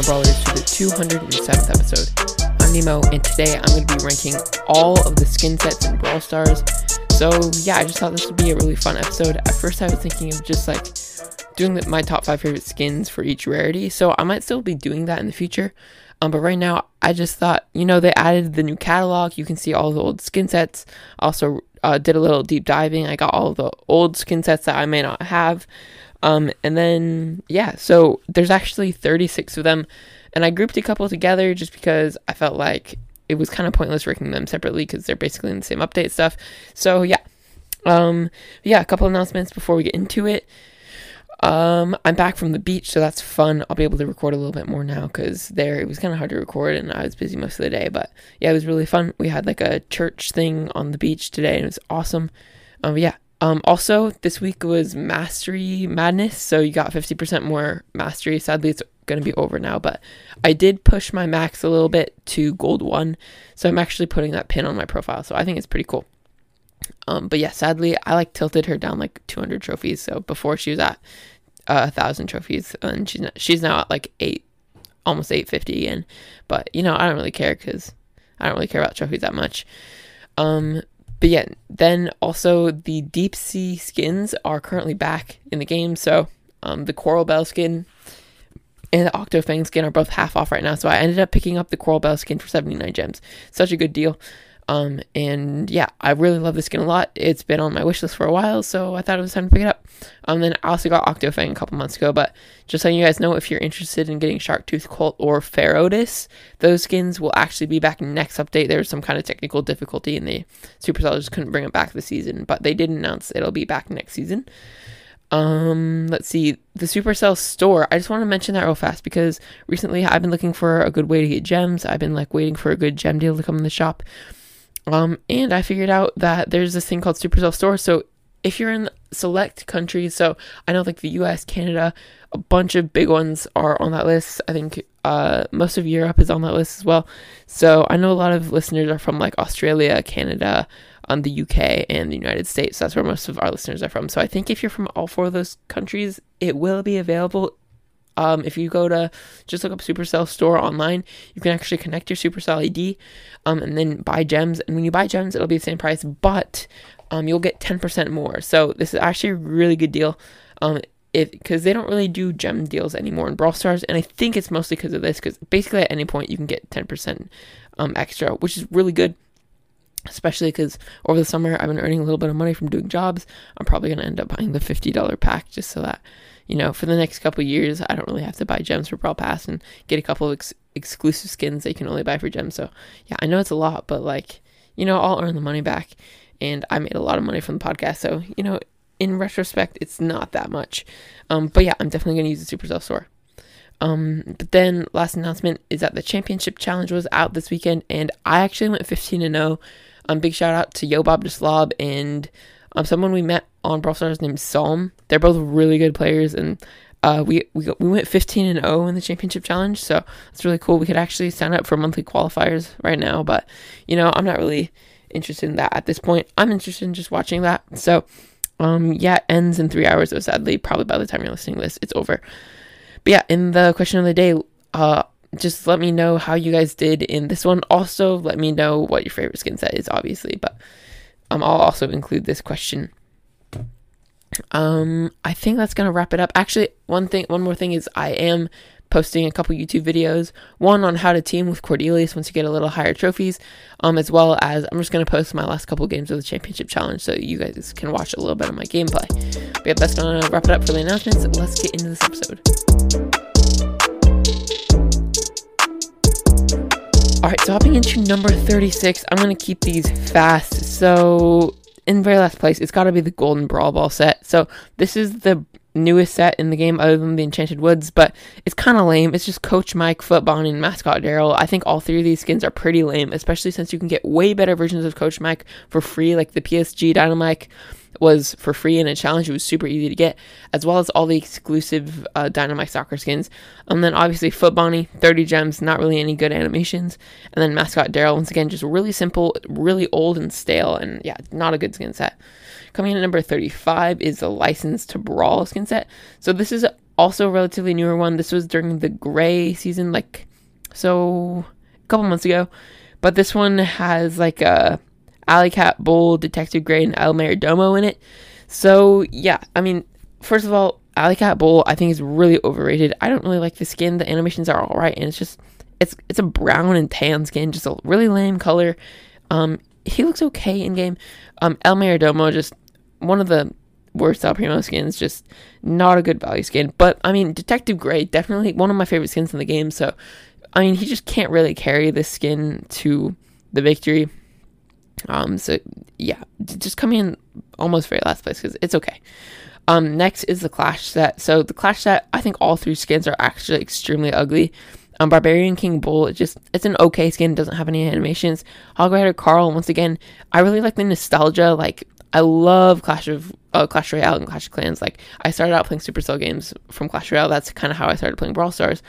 Nemo Brawlers to the 207th episode. I'm Nemo, and today I'm going to be ranking all of the skin sets in Brawl Stars. So, yeah, I just thought this would be a really fun episode. At first, I was thinking of just like doing the, my top five favorite skins for each rarity, so I might still be doing that in the future. Um, but right now, I just thought, you know, they added the new catalog. You can see all the old skin sets. Also, uh, did a little deep diving. I got all the old skin sets that I may not have. Um, and then, yeah, so there's actually 36 of them. And I grouped a couple together just because I felt like it was kind of pointless ranking them separately because they're basically in the same update stuff. So, yeah. Um, yeah, a couple announcements before we get into it. Um, I'm back from the beach, so that's fun. I'll be able to record a little bit more now because there it was kind of hard to record and I was busy most of the day. But yeah, it was really fun. We had like a church thing on the beach today and it was awesome. Um, yeah. Um, also, this week was Mastery Madness, so you got 50% more Mastery. Sadly, it's going to be over now, but I did push my max a little bit to Gold 1, so I'm actually putting that pin on my profile, so I think it's pretty cool. Um, but yeah, sadly, I like tilted her down like 200 trophies. So before she was at uh, a thousand trophies, and she's not, she's now at like eight, almost 850 again. But you know, I don't really care because I don't really care about trophies that much. Um, but yeah, then also the deep sea skins are currently back in the game. So um, the Coral Belle skin and the Octofang skin are both half off right now. So I ended up picking up the Coral Belle skin for 79 gems. Such a good deal. Um, and yeah, I really love this skin a lot. It's been on my wish list for a while, so I thought it was time to pick it up. Um, then I also got Octofang a couple months ago, but just letting you guys know, if you're interested in getting Sharktooth Colt or Ferotus, those skins will actually be back next update. There was some kind of technical difficulty, and the Supercell just couldn't bring it back this season, but they did announce it'll be back next season. Um, let's see, the Supercell store. I just want to mention that real fast because recently I've been looking for a good way to get gems. I've been like waiting for a good gem deal to come in the shop. Um, and I figured out that there's this thing called Supercell Store. So if you're in select countries, so I know like the US, Canada, a bunch of big ones are on that list. I think uh, most of Europe is on that list as well. So I know a lot of listeners are from like Australia, Canada, um, the UK, and the United States. That's where most of our listeners are from. So I think if you're from all four of those countries, it will be available um, if you go to just look up Supercell store online, you can actually connect your Supercell ID um, and then buy gems. And when you buy gems, it'll be the same price, but um, you'll get 10% more. So this is actually a really good deal. Um, because they don't really do gem deals anymore in Brawl Stars, and I think it's mostly because of this. Because basically, at any point, you can get 10% um, extra, which is really good especially because over the summer I've been earning a little bit of money from doing jobs. I'm probably going to end up buying the $50 pack just so that you know, for the next couple years, I don't really have to buy gems for Brawl Pass and get a couple of ex- exclusive skins that you can only buy for gems. So, yeah, I know it's a lot, but like, you know, I'll earn the money back. And I made a lot of money from the podcast. So, you know, in retrospect, it's not that much. Um, but yeah, I'm definitely going to use the Supercell store. Um, but then last announcement is that the championship challenge was out this weekend, and I actually went 15 and 0. Um, big shout out to Yo Bob Slob and um, someone we met on Brawl Stars named Psalm. They're both really good players, and uh, we we we went 15 and 0 in the championship challenge, so it's really cool. We could actually sign up for monthly qualifiers right now, but you know I'm not really interested in that at this point. I'm interested in just watching that. So, um, yeah, it ends in three hours. So sadly, probably by the time you're listening to this, it's over. But yeah, in the question of the day, uh, just let me know how you guys did in this one. Also, let me know what your favorite skin set is, obviously, but um, I'll also include this question. Um, I think that's gonna wrap it up. Actually, one thing, one more thing is I am posting a couple YouTube videos. One on how to team with Cordelius once you get a little higher trophies, um, as well as I'm just gonna post my last couple games of the championship challenge so you guys can watch a little bit of my gameplay. But yeah, that's gonna wrap it up for the announcements. Let's get into this episode. All right, so hopping into number 36, I'm going to keep these fast. So, in very last place, it's got to be the Golden Brawl Ball set. So, this is the newest set in the game other than the Enchanted Woods, but it's kind of lame. It's just Coach Mike, Foot and Mascot Darryl. I think all three of these skins are pretty lame, especially since you can get way better versions of Coach Mike for free, like the PSG Dynamite was for free in a challenge. It was super easy to get, as well as all the exclusive uh, Dynamite Soccer skins. And then obviously Foot Bonnie, 30 gems, not really any good animations. And then Mascot Darryl, once again, just really simple, really old and stale, and yeah, not a good skin set. Coming in at number 35 is the License to Brawl skin set. So this is also a relatively newer one. This was during the gray season, like so a couple months ago. But this one has like a Alley Cat Bull, Detective Gray, and El Mayordomo in it. So yeah, I mean, first of all, Alley Cat Bull I think is really overrated. I don't really like the skin. The animations are alright, and it's just it's it's a brown and tan skin, just a really lame color. Um, he looks okay in game. Um, El Mayordomo just one of the worst El Primo skins, just not a good value skin. But I mean, Detective Gray definitely one of my favorite skins in the game. So I mean, he just can't really carry this skin to the victory. Um, so yeah, just coming in almost very last place because it's okay. Um, next is the Clash set. So the Clash set, I think all three skins are actually extremely ugly. Um, Barbarian King Bull, it just it's an okay skin, doesn't have any animations. Hog Rider Carl, once again, I really like the nostalgia. Like I love Clash of uh, Clash Royale and Clash of Clans. Like I started out playing Supercell games from Clash Royale. That's kind of how I started playing Brawl Stars.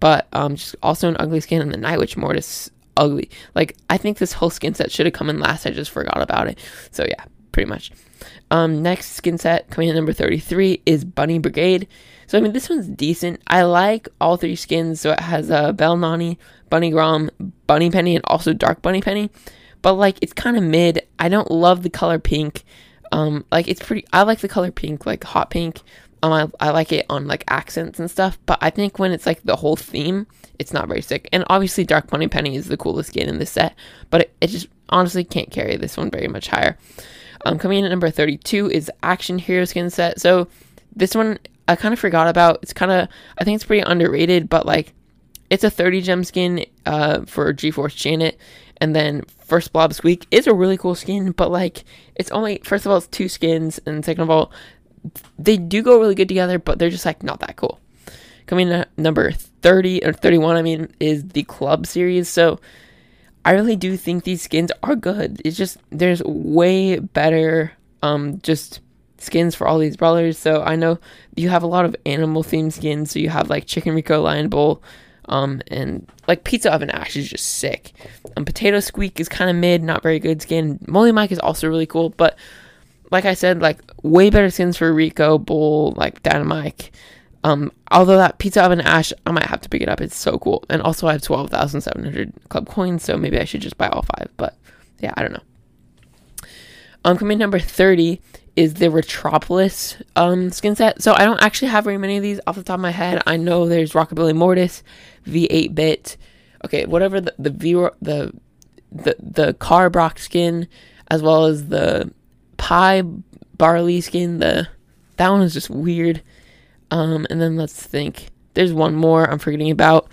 But um, just also an ugly skin, and the Night Witch Mortis ugly. Like I think this whole skin set should have come in last. I just forgot about it. So yeah, pretty much. Um, next skin set coming in number 33 is Bunny Brigade. So I mean, this one's decent. I like all three skins. So it has uh, Belle Nani, Bunny Grom, Bunny Penny, and also Dark Bunny Penny. But like, it's kind of mid. I don't love the color pink. Um, like it's pretty. I like the color pink, like hot pink. Um, I, I like it on like accents and stuff. But I think when it's like the whole theme, it's not very sick. And obviously, Dark Bunny Penny is the coolest skin in this set. But it, it just honestly can't carry this one very much higher. Um, coming in at number 32 is Action Hero skin set. So this one I kind of forgot about. It's kind of I think it's pretty underrated, but like it's a 30 gem skin uh, for G-Force Janet, and then First Blob Squeak is a really cool skin, but like it's only first of all it's two skins, and second of all they do go really good together, but they're just like not that cool. Coming in number 30 or 31, I mean, is the Club series. So I really do think these skins are good. It's just there's way better um just skins for all these brawlers. So I know you have a lot of animal themed skins. So you have like Chicken Rico, Lion Bull, um, and like Pizza Oven Ash is just sick. Um, Potato Squeak is kind of mid, not very good skin. Molly Mike is also really cool, but like I said, like way better skins for Rico, Bull, like Dynamite. Um, although that Pizza Oven Ash, I might have to pick it up. It's so cool. And also, I have 12,700 club coins, so maybe I should just buy all five. But yeah, I don't know. Um, coming number 30 is the Retropolis um, skin set. So I don't actually have very many of these off the top of my head. I know there's Rockabilly Mortis, V8 bit, okay, whatever the the V the the the car Brock skin, as well as the Pie Barley skin. The that one is just weird. Um, and then let's think. There's one more I'm forgetting about.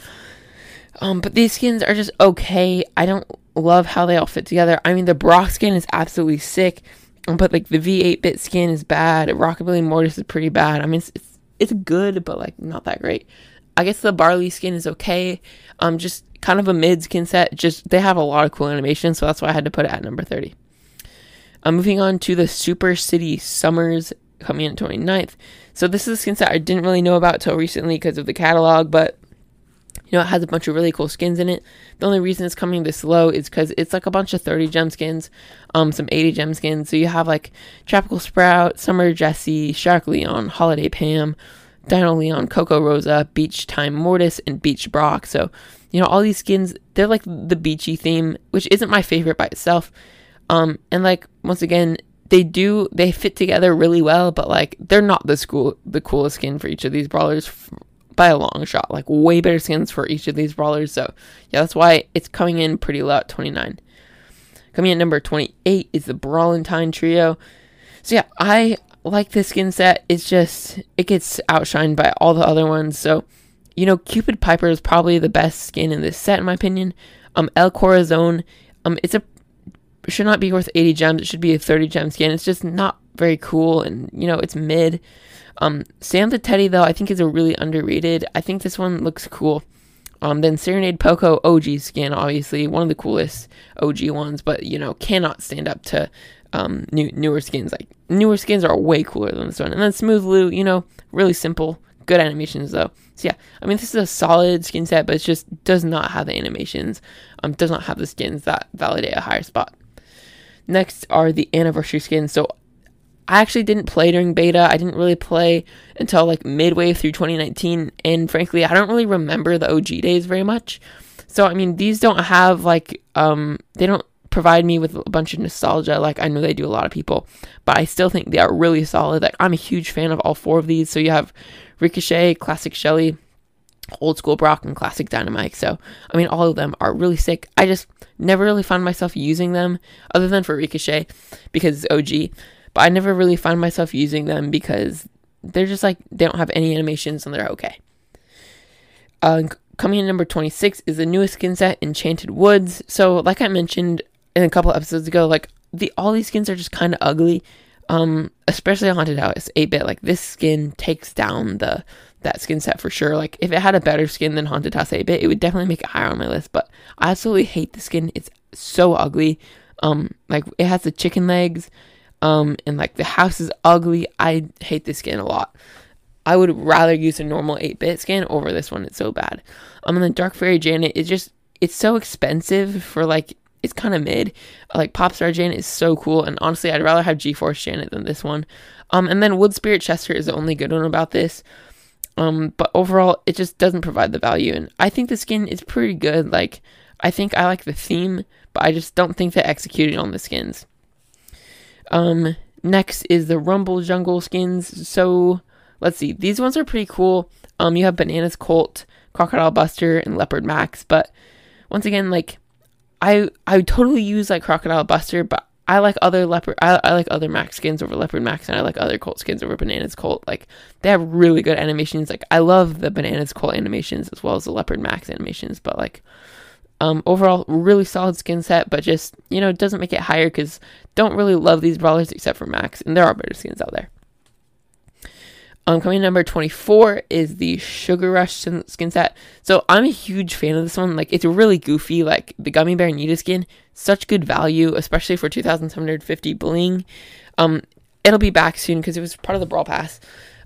Um, but these skins are just okay. I don't love how they all fit together. I mean, the Brock skin is absolutely sick, but like the V8 bit skin is bad. Rockabilly Mortis is pretty bad. I mean, it's, it's it's good, but like not that great. I guess the Barley skin is okay. Um, just kind of a mid skin set. Just they have a lot of cool animations, so that's why I had to put it at number 30. I'm moving on to the Super City Summers coming in 29th. So this is a skin set I didn't really know about till recently because of the catalog, but you know, it has a bunch of really cool skins in it. The only reason it's coming this low is because it's like a bunch of 30 gem skins, um, some 80 gem skins. So you have like Tropical Sprout, Summer Jessie, Shark Leon, Holiday Pam, Dino Leon, Coco Rosa, Beach Time Mortis, and Beach Brock. So, you know, all these skins, they're like the beachy theme, which isn't my favorite by itself. Um, and like, once again, they do they fit together really well, but like they're not the school the coolest skin for each of these brawlers by a long shot. Like way better skins for each of these brawlers. So yeah, that's why it's coming in pretty low at 29. Coming in number 28 is the Brawlentine Trio. So yeah, I like this skin set. It's just it gets outshined by all the other ones. So you know, Cupid Piper is probably the best skin in this set in my opinion. Um, El Corazon, um, it's a should not be worth 80 gems. It should be a 30 gem skin. It's just not very cool, and you know, it's mid. Um, Sam the Teddy though I think is a really underrated. I think this one looks cool. Um, then Serenade Poco OG skin, obviously one of the coolest OG ones, but you know cannot stand up to um, new newer skins. Like newer skins are way cooler than this one. And then Smooth Lou, you know, really simple, good animations though. So yeah, I mean this is a solid skin set, but it just does not have the animations. Um, does not have the skins that validate a higher spot. Next are the anniversary skins. So I actually didn't play during beta. I didn't really play until like midway through 2019. And frankly, I don't really remember the OG days very much. So, I mean, these don't have like, um, they don't provide me with a bunch of nostalgia like I know they do a lot of people. But I still think they are really solid. Like, I'm a huge fan of all four of these. So, you have Ricochet, Classic Shelly, Old School Brock, and Classic Dynamite. So, I mean, all of them are really sick. I just never really found myself using them other than for Ricochet because it's OG but I never really find myself using them because they're just like they don't have any animations and they're okay. Uh, coming in number 26 is the newest skin set, Enchanted Woods. So, like I mentioned in a couple episodes ago, like the all these skins are just kind of ugly. Um, especially Haunted House 8-bit. Like this skin takes down the that skin set for sure. Like if it had a better skin than Haunted House 8-bit, it would definitely make it higher on my list. But I absolutely hate the skin. It's so ugly. Um, like it has the chicken legs um, and like the house is ugly. I hate this skin a lot. I would rather use a normal 8-bit skin over this one. It's so bad. Um, and the Dark Fairy Janet is just it's so expensive for like it's kind of mid. Like Popstar Janet is so cool, and honestly, I'd rather have G-Force Janet than this one. Um, and then Wood Spirit Chester is the only good one about this. Um, but overall, it just doesn't provide the value, and I think the skin is pretty good. Like, I think I like the theme, but I just don't think they executed on the skins. Um, next is the Rumble Jungle skins. So let's see, these ones are pretty cool. Um, you have Bananas Colt, Crocodile Buster, and Leopard Max. But once again, like I I totally use like Crocodile Buster, but I like other leopard I, I like other Mac skins over Leopard Max, and I like other Colt skins over Bananas Colt. Like they have really good animations. Like I love the Bananas Colt animations as well as the Leopard Max animations, but like um, overall, really solid skin set, but just, you know, it doesn't make it higher because don't really love these brawlers except for Max, and there are better skins out there. Um, coming number 24 is the Sugar Rush skin set. So I'm a huge fan of this one. Like, it's really goofy. Like, the Gummy Bear Nita skin, such good value, especially for 2,750 bling. Um, it'll be back soon because it was part of the Brawl Pass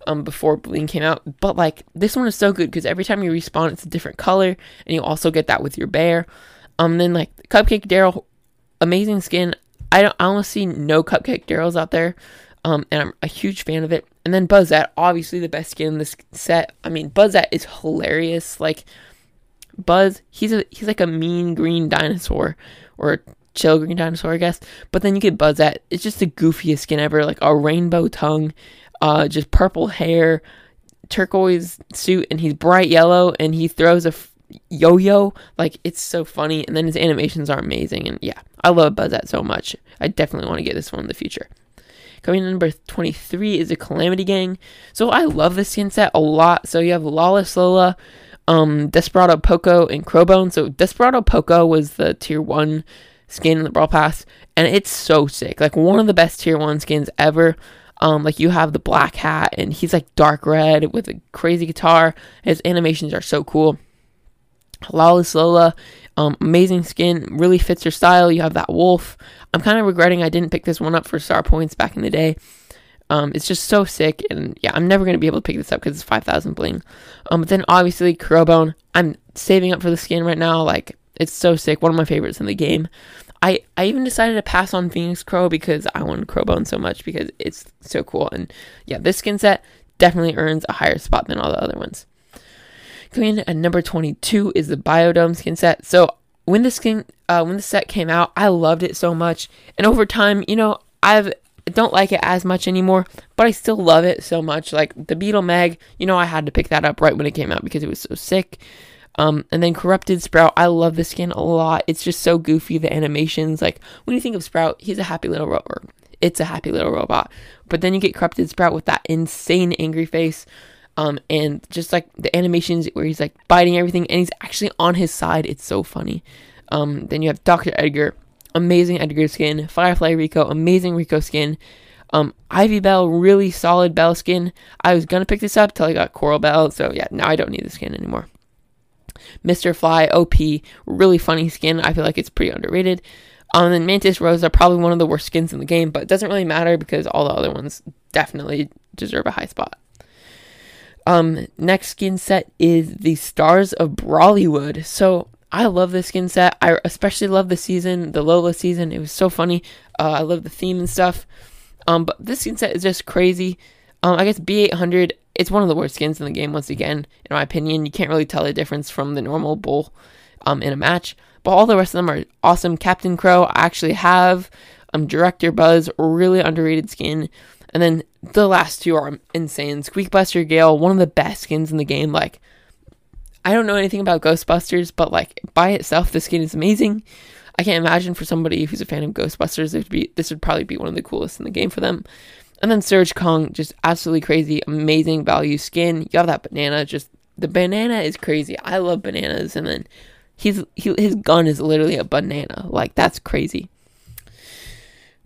um, before Bling came out. But like this one is so good because every time you respawn, it's a different color, and you also get that with your bear. Um, then like Cupcake Darryl, amazing skin. I don't, I see no Cupcake Darryls out there. Um, and I'm a huge fan of it. And then Buzzette, obviously the best skin in this set. I mean, Buzzette is hilarious. Like Buzz, he's a he's like a mean green dinosaur or a chill green dinosaur, I guess. But then you get Buzzette. It's just the goofiest skin ever, like a rainbow tongue uh, just purple hair, turquoise suit, and he's bright yellow, and he throws a f- yo-yo. Like it's so funny, and then his animations are amazing. And yeah, I love Buzzette so much. I definitely want to get this one in the future. Coming in number 23 is a Calamity Gang. So I love this skin set a lot. So you have Lawless Lola, um, Desperado Poco, and Crowbone. So Desperado Poco was the tier 1 skin in the Brawl Pass, and it's so sick. Like one of the best tier 1 skins ever. Um, like you have the black hat, and he's like dark red with a crazy guitar. His animations are so cool. Lawless Lola, um, amazing skin, really fits your style. You have that wolf. I'm kind of regretting I didn't pick this one up for star points back in the day. Um, it's just so sick, and yeah, I'm never gonna be able to pick this up because it's 5,000 bling. Um, but then obviously Crowbone, I'm saving up for the skin right now. Like it's so sick, one of my favorites in the game. I, I even decided to pass on Phoenix Crow because I wanted Crowbone so much because it's so cool. And yeah, this skin set definitely earns a higher spot than all the other ones. Coming in at number 22 is the Biodome skin set. So when the skin uh, when the set came out, I loved it so much. And over time, you know, I've don't like it as much anymore, but I still love it so much. Like the Beetle Meg, you know, I had to pick that up right when it came out because it was so sick. Um, and then Corrupted Sprout, I love the skin a lot. It's just so goofy, the animations. Like, when you think of Sprout, he's a happy little robot. It's a happy little robot. But then you get Corrupted Sprout with that insane angry face. Um, and just like the animations where he's like biting everything and he's actually on his side. It's so funny. Um, then you have Dr. Edgar, amazing Edgar skin. Firefly Rico, amazing Rico skin. Um, Ivy Belle, really solid Belle skin. I was gonna pick this up till I got Coral Belle, so yeah, now I don't need the skin anymore. Mr. Fly, OP, really funny skin. I feel like it's pretty underrated. Um, and Mantis Rosa, probably one of the worst skins in the game, but it doesn't really matter because all the other ones definitely deserve a high spot. Um, next skin set is the Stars of Brawlywood. So I love this skin set. I especially love the season, the Lola season. It was so funny. Uh, I love the theme and stuff. Um, but this skin set is just crazy. Um, I guess B800, it's one of the worst skins in the game, once again, in my opinion. You can't really tell the difference from the normal bull um, in a match. But all the rest of them are awesome. Captain Crow, I actually have. Um, Director Buzz, really underrated skin. And then the last two are insane. Squeakbuster Gale, one of the best skins in the game. Like, I don't know anything about Ghostbusters, but like by itself, the skin is amazing. I can't imagine for somebody who's a fan of Ghostbusters, would be this would probably be one of the coolest in the game for them. And then Surge Kong, just absolutely crazy, amazing value skin. You have that banana, just the banana is crazy. I love bananas, and then he's he, his gun is literally a banana. Like that's crazy.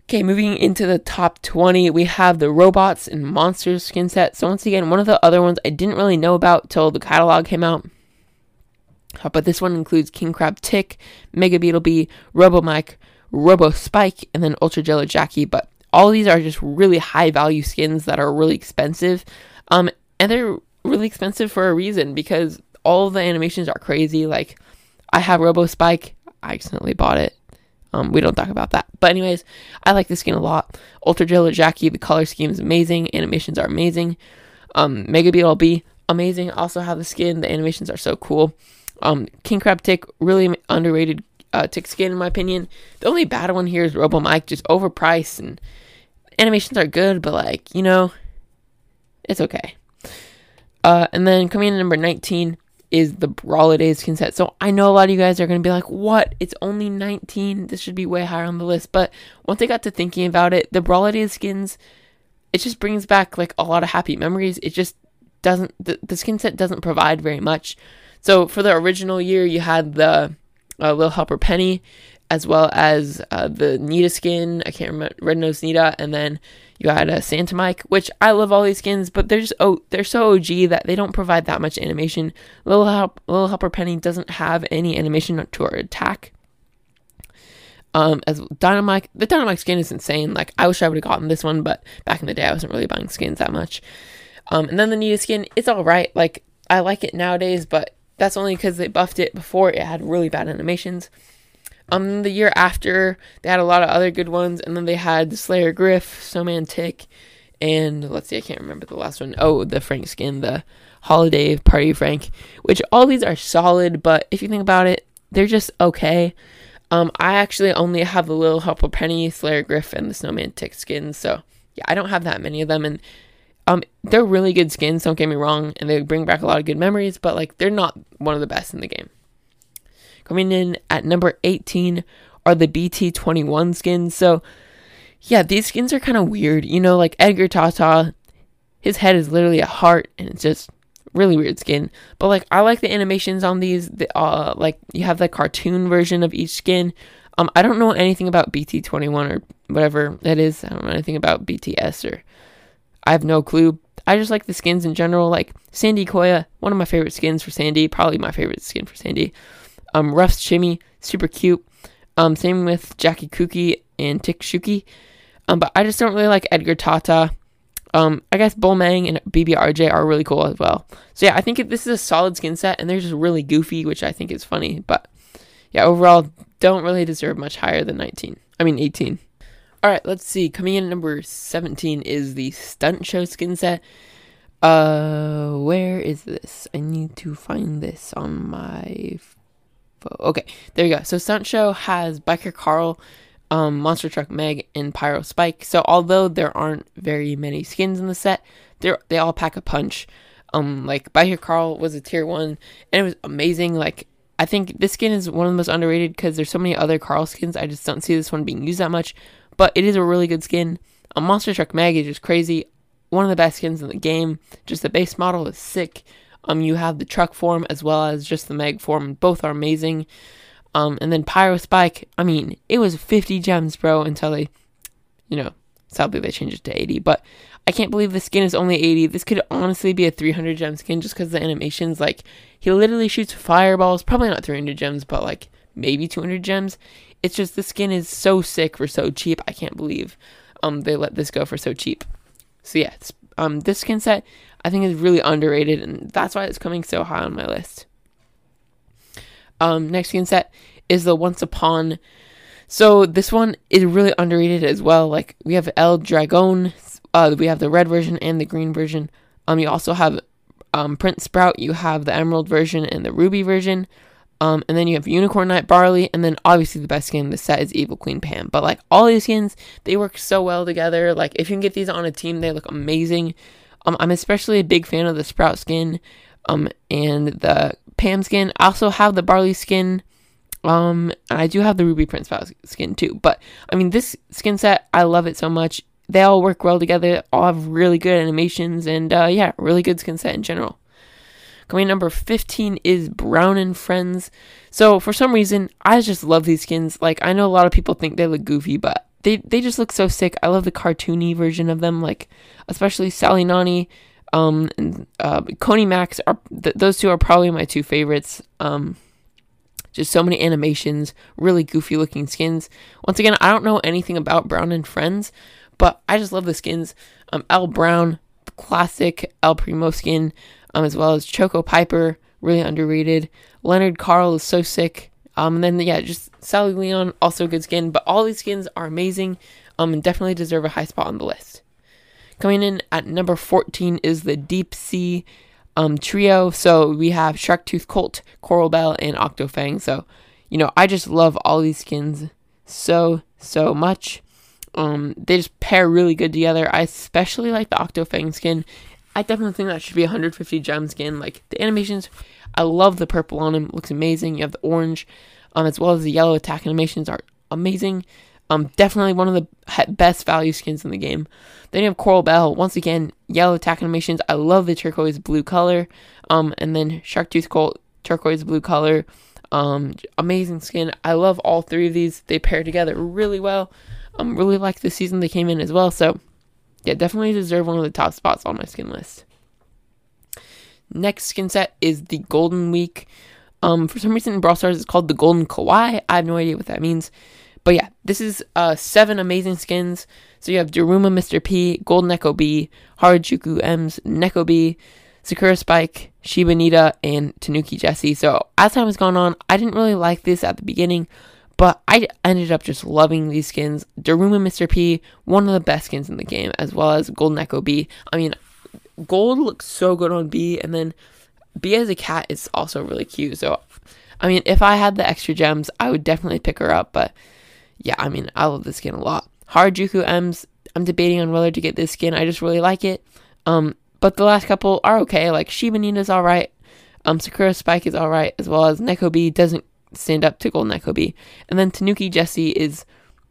Okay, moving into the top 20, we have the robots and monsters skin set. So once again, one of the other ones I didn't really know about till the catalog came out. Uh, but this one includes King Crab Tick, Mega Beetle Bea, Robo Mike, Robo Spike, and then Ultra Jello Jacky. But all these are just really high value skins that are really expensive. Um, and they're really expensive for a reason because all the animations are crazy. Like, I have Robo Spike. I accidentally bought it. Um, we don't talk about that. But anyways, I like this skin a lot. Ultra Jello Jacky, the color scheme is amazing. Animations are amazing. Um, Mega Beetle amazing. Also have the skin. The animations are so cool. Um, King Crab Tick, really underrated uh, tick skin in my opinion. The only bad one here is Robo Mike, just overpriced and animations are good, but like you know, it's okay. Uh, and then coming in number 19 is the skin set. So I know a lot of you guys are going to be like, what? It's only 19. This should be way higher on the list. But once I got to thinking about it, the Brawladays skins, it just brings back like a lot of happy memories. It just doesn't, the, the skin set doesn't provide very much. So for the original year, you had the uh, Little Helper Penny, as well as uh, the Nita skin. I can't remember Red Nose Nita, and then you had a Santa Mike, which I love all these skins, but they're just oh they're so OG that they don't provide that much animation. Little Help Little Helper Penny doesn't have any animation to her attack. Um, as Dynamite, the Dynamite skin is insane. Like I wish I would have gotten this one, but back in the day I wasn't really buying skins that much. Um, and then the Nita skin, it's all right. Like I like it nowadays, but that's only because they buffed it before it had really bad animations. Um, the year after, they had a lot of other good ones, and then they had Slayer Griff, Snowman Tick, and let's see, I can't remember the last one. Oh, the Frank skin, the Holiday Party Frank, which all these are solid, but if you think about it, they're just okay. Um, I actually only have the Little Helper Penny, Slayer Griff, and the Snowman Tick skins, so yeah, I don't have that many of them, and um, they're really good skins, don't get me wrong, and they bring back a lot of good memories, but like they're not one of the best in the game. Coming in at number 18 are the BT21 skins. So, yeah, these skins are kind of weird. You know, like Edgar Tata, his head is literally a heart, and it's just really weird skin. But like, I like the animations on these. The, uh, like you have the cartoon version of each skin. Um, I don't know anything about BT21 or whatever that is. I don't know anything about BTS or I have no clue. I just like the skins in general. Like Sandy Koya, one of my favorite skins for Sandy, probably my favorite skin for Sandy. Um, Ruff's Chimmy, super cute. Um, same with Jacky Cooky and Tick Shooky. Um, but I just don't really like Edgar Tata. Um, I guess Bullmang and BBRJ are really cool as well. So yeah, I think this is a solid skin set, and they're just really goofy, which I think is funny. But yeah, overall, don't really deserve much higher than 19. I mean 18. All right, let's see. Coming in at number 17 is the Stunt Show skin set. Uh, where is this? I need to find this on my Okay, there you go. So Stunt Show has Biker Carl, um, Monster Truck Meg, and Pyro Spike. So although there aren't very many skins in the set, they they all pack a punch. Um, like Biker Carl was a tier one, and it was amazing. Like I think this skin is one of the most underrated because there's so many other Carl skins. I just don't see this one being used that much but it is a really good skin. A Monster Truck Meg is just crazy. One of the best skins in the game. Just the base model is sick. Um, you have the truck form as well as just the Meg form. Both are amazing. Um, and then Pyro Spike. I mean, it was 50 gems, bro, until they, you know, sadly they changed it to 80. But I can't believe the skin is only 80. This could honestly be a 300 gem skin just because the animations, like, he literally shoots fireballs. Probably not 300 gems, but like maybe 200 gems. It's just the skin is so sick for so cheap. I can't believe um they let this go for so cheap. So yeah, um this skin set I think is really underrated and that's why it's coming so high on my list. Um next skin set is the Once Upon So this one is really underrated as well. Like we have El Dragon, uh, we have the red version and the green version. Um, you also have um, Prince Sprout. You have the emerald version and the ruby version. Um, and then you have Unicorn Knight Barley, and then obviously the best skin in the set is Evil Queen Pam. But like all these skins, they work so well together. Like if you can get these on a team, they look amazing. Um, I'm especially a big fan of the Sprout skin, um, and the Pam skin. I also have the Barley skin, um, I do have the Ruby Prince Sprout skin too. But I mean, this skin set, I love it so much. They all work well together. All have really good animations, and uh, yeah, really good skin set in general. Coming number 15 is Brown and Friends. So for some reason, I just love these skins. Like I know a lot of people think they look goofy, but they they just look so sick. I love the cartoony version of them, like especially Sally Nani, um, uh, Cony Max are th- those two are probably my two favorites. Um, just so many animations, really goofy looking skins. Once again, I don't know anything about Brown and Friends, but I just love the skins. Um, El Brown, classic El Primo skin um, as well as Choco Piper, really underrated. Leonard Carl is so sick. Um, and then yeah, just Sally Leon, also good skin. But all these skins are amazing. Um, and definitely deserve a high spot on the list. Coming in at number 14 is the Deep Sea um, trio. So we have Sharktooth Colt, Coral Belle, and Octofang. So, you know, I just love all these skins so, so much. Um, they just pair really good together. I especially like the Octofang skin. I definitely think that should be 150 gem skin. Like the animations, I love the purple on him. Looks amazing. You have the orange, um, as well as the yellow attack animations are amazing. Um, definitely one of the best value skins in the game. Then you have Coral Belle. Once again, yellow attack animations. I love the turquoise blue color. Um, and then Sharktooth Colt, turquoise blue color. Um, amazing skin. I love all three of these. They pair together really well. Um, really like the season they came in as well. So yeah, definitely deserve one of the top spots on my skin list. Next skin set is the Golden Week. Um, for some reason in Brawl Stars it's called the Golden Kawaii. I have no idea what that means. But yeah, this is uh seven amazing skins. So you have Daruma Mr. P, Golden Neko Bea, Harajuku Emz, Neko Bea, Sakura Spike, Shiba Nita, and Tanuki Jessie. So as time has gone on, I didn't really like this at the beginning, but I ended up just loving these skins. Daruma Mr. P, one of the best skins in the game, as well as Golden Neko Bea. I mean, gold looks so good on Bea, and then Bea as a cat is also really cute. So, I mean, if I had the extra gems, I would definitely pick her up. But yeah, I mean, I love this skin a lot. Harajuku Emz, I'm debating on whether to get this skin. I just really like it. Um, but the last couple are okay. Like Shiba Nina's alright. Um, Sakura Spike is alright, as well as Neko Bea doesn't stand up to Golden Neko Bea. And then Tanuki Jessie is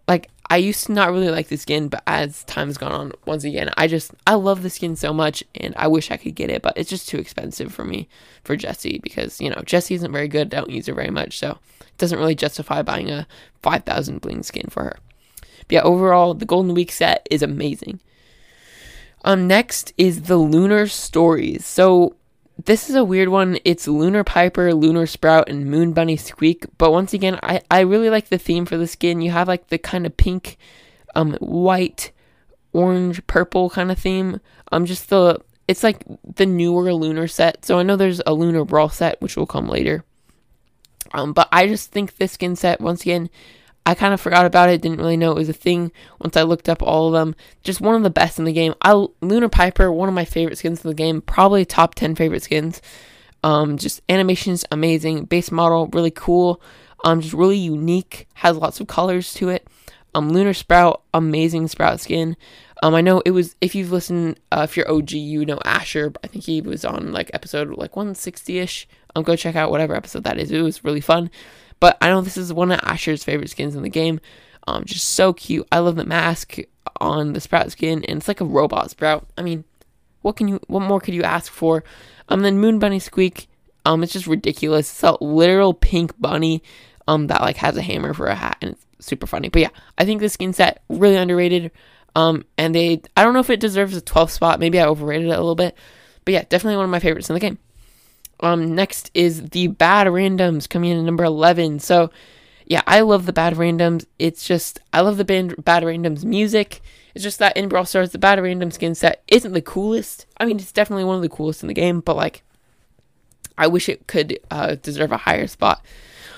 like I used to not really like the skin, but as time's gone on, once again, I just I love the skin so much, and I wish I could get it, but it's just too expensive for me for Jessie because you know Jessie isn't very good. I don't use her very much, so it doesn't really justify buying a five thousand bling skin for her. But yeah, overall, the Golden Week set is amazing. Um, next is the Lunar Stories. So this is a weird one. It's Lunar Piper, Lunar Sprout, and Moon Bunny Squeak. But once again, I, I really like the theme for the skin. You have like the kind of pink, um, white, orange, purple kind of theme. Um, just the it's like the newer Lunar set. So I know there's a Lunar Brawl set which will come later. Um, but I just think this skin set once again I kind of forgot about it, didn't really know it was a thing once I looked up all of them. Just one of the best in the game. I Lunar Piper, one of my favorite skins in the game, probably top 10 favorite skins. Um, just animations amazing, base model really cool, um, just really unique, has lots of colors to it. Um, Lunar Sprout, amazing Sprout skin. Um, I know it was if you've listened, uh, if you're OG, you know Asher. I think he was on like episode like 160 ish. Um, go check out whatever episode that is. It was really fun. But I know this is one of Asher's favorite skins in the game. Um, just so cute. I love the mask on the Sprout skin, and it's like a robot Sprout. I mean, what can you? What more could you ask for? Um, then Moon Bunny Squeak. Um, it's just ridiculous. It's a literal pink bunny. Um, that like has a hammer for a hat, and it's super funny. But yeah, I think this skin set really underrated. Um, and they, I don't know if it deserves a 12th spot. Maybe I overrated it a little bit. But yeah, definitely one of my favorites in the game. Um, next is the bad randoms coming in at number 11. So, yeah, I love the bad randoms. It's just, I love the band, bad randoms music. It's just that in Brawl Stars, the bad random skin set isn't the coolest. I mean, it's definitely one of the coolest in the game, but like, I wish it could uh, deserve a higher spot.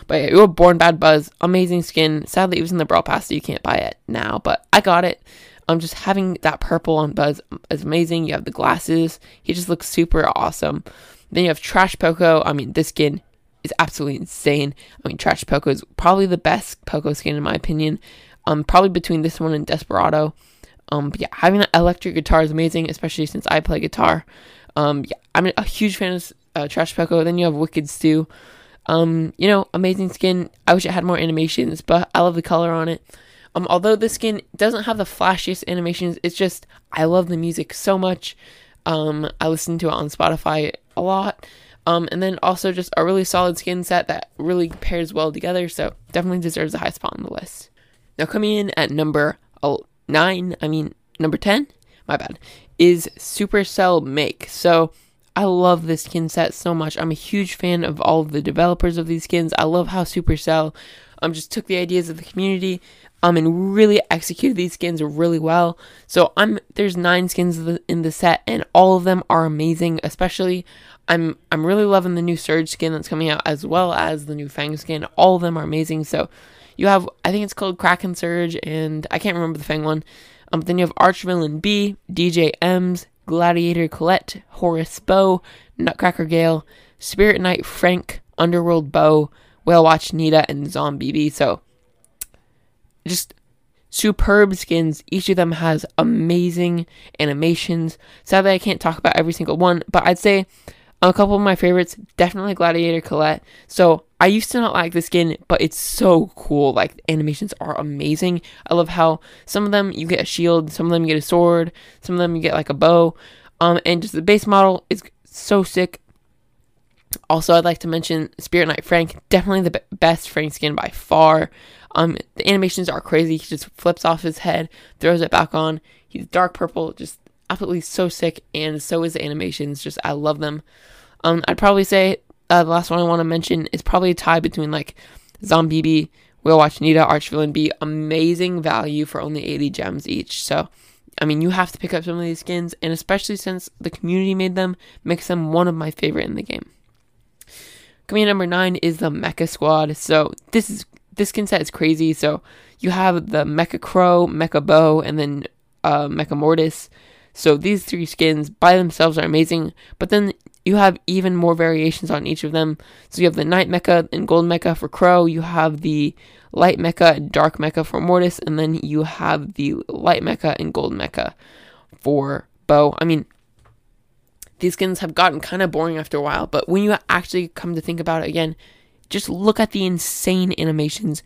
But yeah, you have Born Bad Buzz, amazing skin. Sadly, it was in the Brawl Pass, so you can't buy it now, but I got it. Um, just having that purple on Buzz is amazing. You have the glasses, he just looks super awesome. Then you have Trash Poco. I mean, this skin is absolutely insane. I mean, Trash Poco is probably the best Poco skin in my opinion. Um, probably between this one and Desperado. Um, but yeah, having an electric guitar is amazing, especially since I play guitar. Um, yeah, I'm a huge fan of uh, Trash Poco. Then you have Wicked Stew. Um, you know, amazing skin. I wish it had more animations, but I love the color on it. Um, although the skin doesn't have the flashiest animations, it's just I love the music so much. Um, I listen to it on Spotify a lot. Um, and then also just a really solid skin set that really pairs well together. So definitely deserves a high spot on the list. Now coming in at number nine, I mean number ten, my bad, is Supercell Make. So I love this skin set so much. I'm a huge fan of all of the developers of these skins. I love how Supercell um just took the ideas of the community um and really executed these skins really well. So I'm there's nine skins in the set and all of them are amazing. Especially I'm I'm really loving the new Surge skin that's coming out as well as the new Fang skin. All of them are amazing. So you have I think it's called Kraken Surge and I can't remember the Fang one. Um then you have Archvillain Bea, DJ Emz, Gladiator Colette, Horus Bo, Nutcracker Gale, Spirit Knight Frank, Underworld Bo, Whale Watch Nita, and Zombie Bea. So, just superb skins. Each of them has amazing animations. Sadly, I can't talk about every single one, but I'd say a couple of my favorites, definitely Gladiator Colette. So I used to not like the skin, but it's so cool. Like animations are amazing. I love how some of them you get a shield, some of them you get a sword, some of them you get like a bow. Um, and just the base model is so sick. Also, I'd like to mention Spirit Knight Frank, definitely the best Frank skin by far. Um, the animations are crazy. He just flips off his head, throws it back on. He's dark purple, just absolutely so sick, and so is the animations. Just I love them. Um, I'd probably say uh, the last one I want to mention is probably a tie between like Zombie Whale Watch Nita, Archvillain Bea. Amazing value for only 80 gems each. So, I mean, you have to pick up some of these skins, and especially since the community made them, makes them one of my favorite in the game. Coming in number nine is the Mecha Squad. So this is this skin set is crazy. So you have the Mecha Crow, Mecha Bo, and then uh, Mecha Mortis. So these three skins by themselves are amazing, but then you have even more variations on each of them. So you have the Night Mecha and Gold Mecha for Crow, you have the Light Mecha and Dark Mecha for Mortis, and then you have the Light Mecha and Gold Mecha for Bo. I mean, these skins have gotten kind of boring after a while, but when you actually come to think about it again, just look at the insane animations,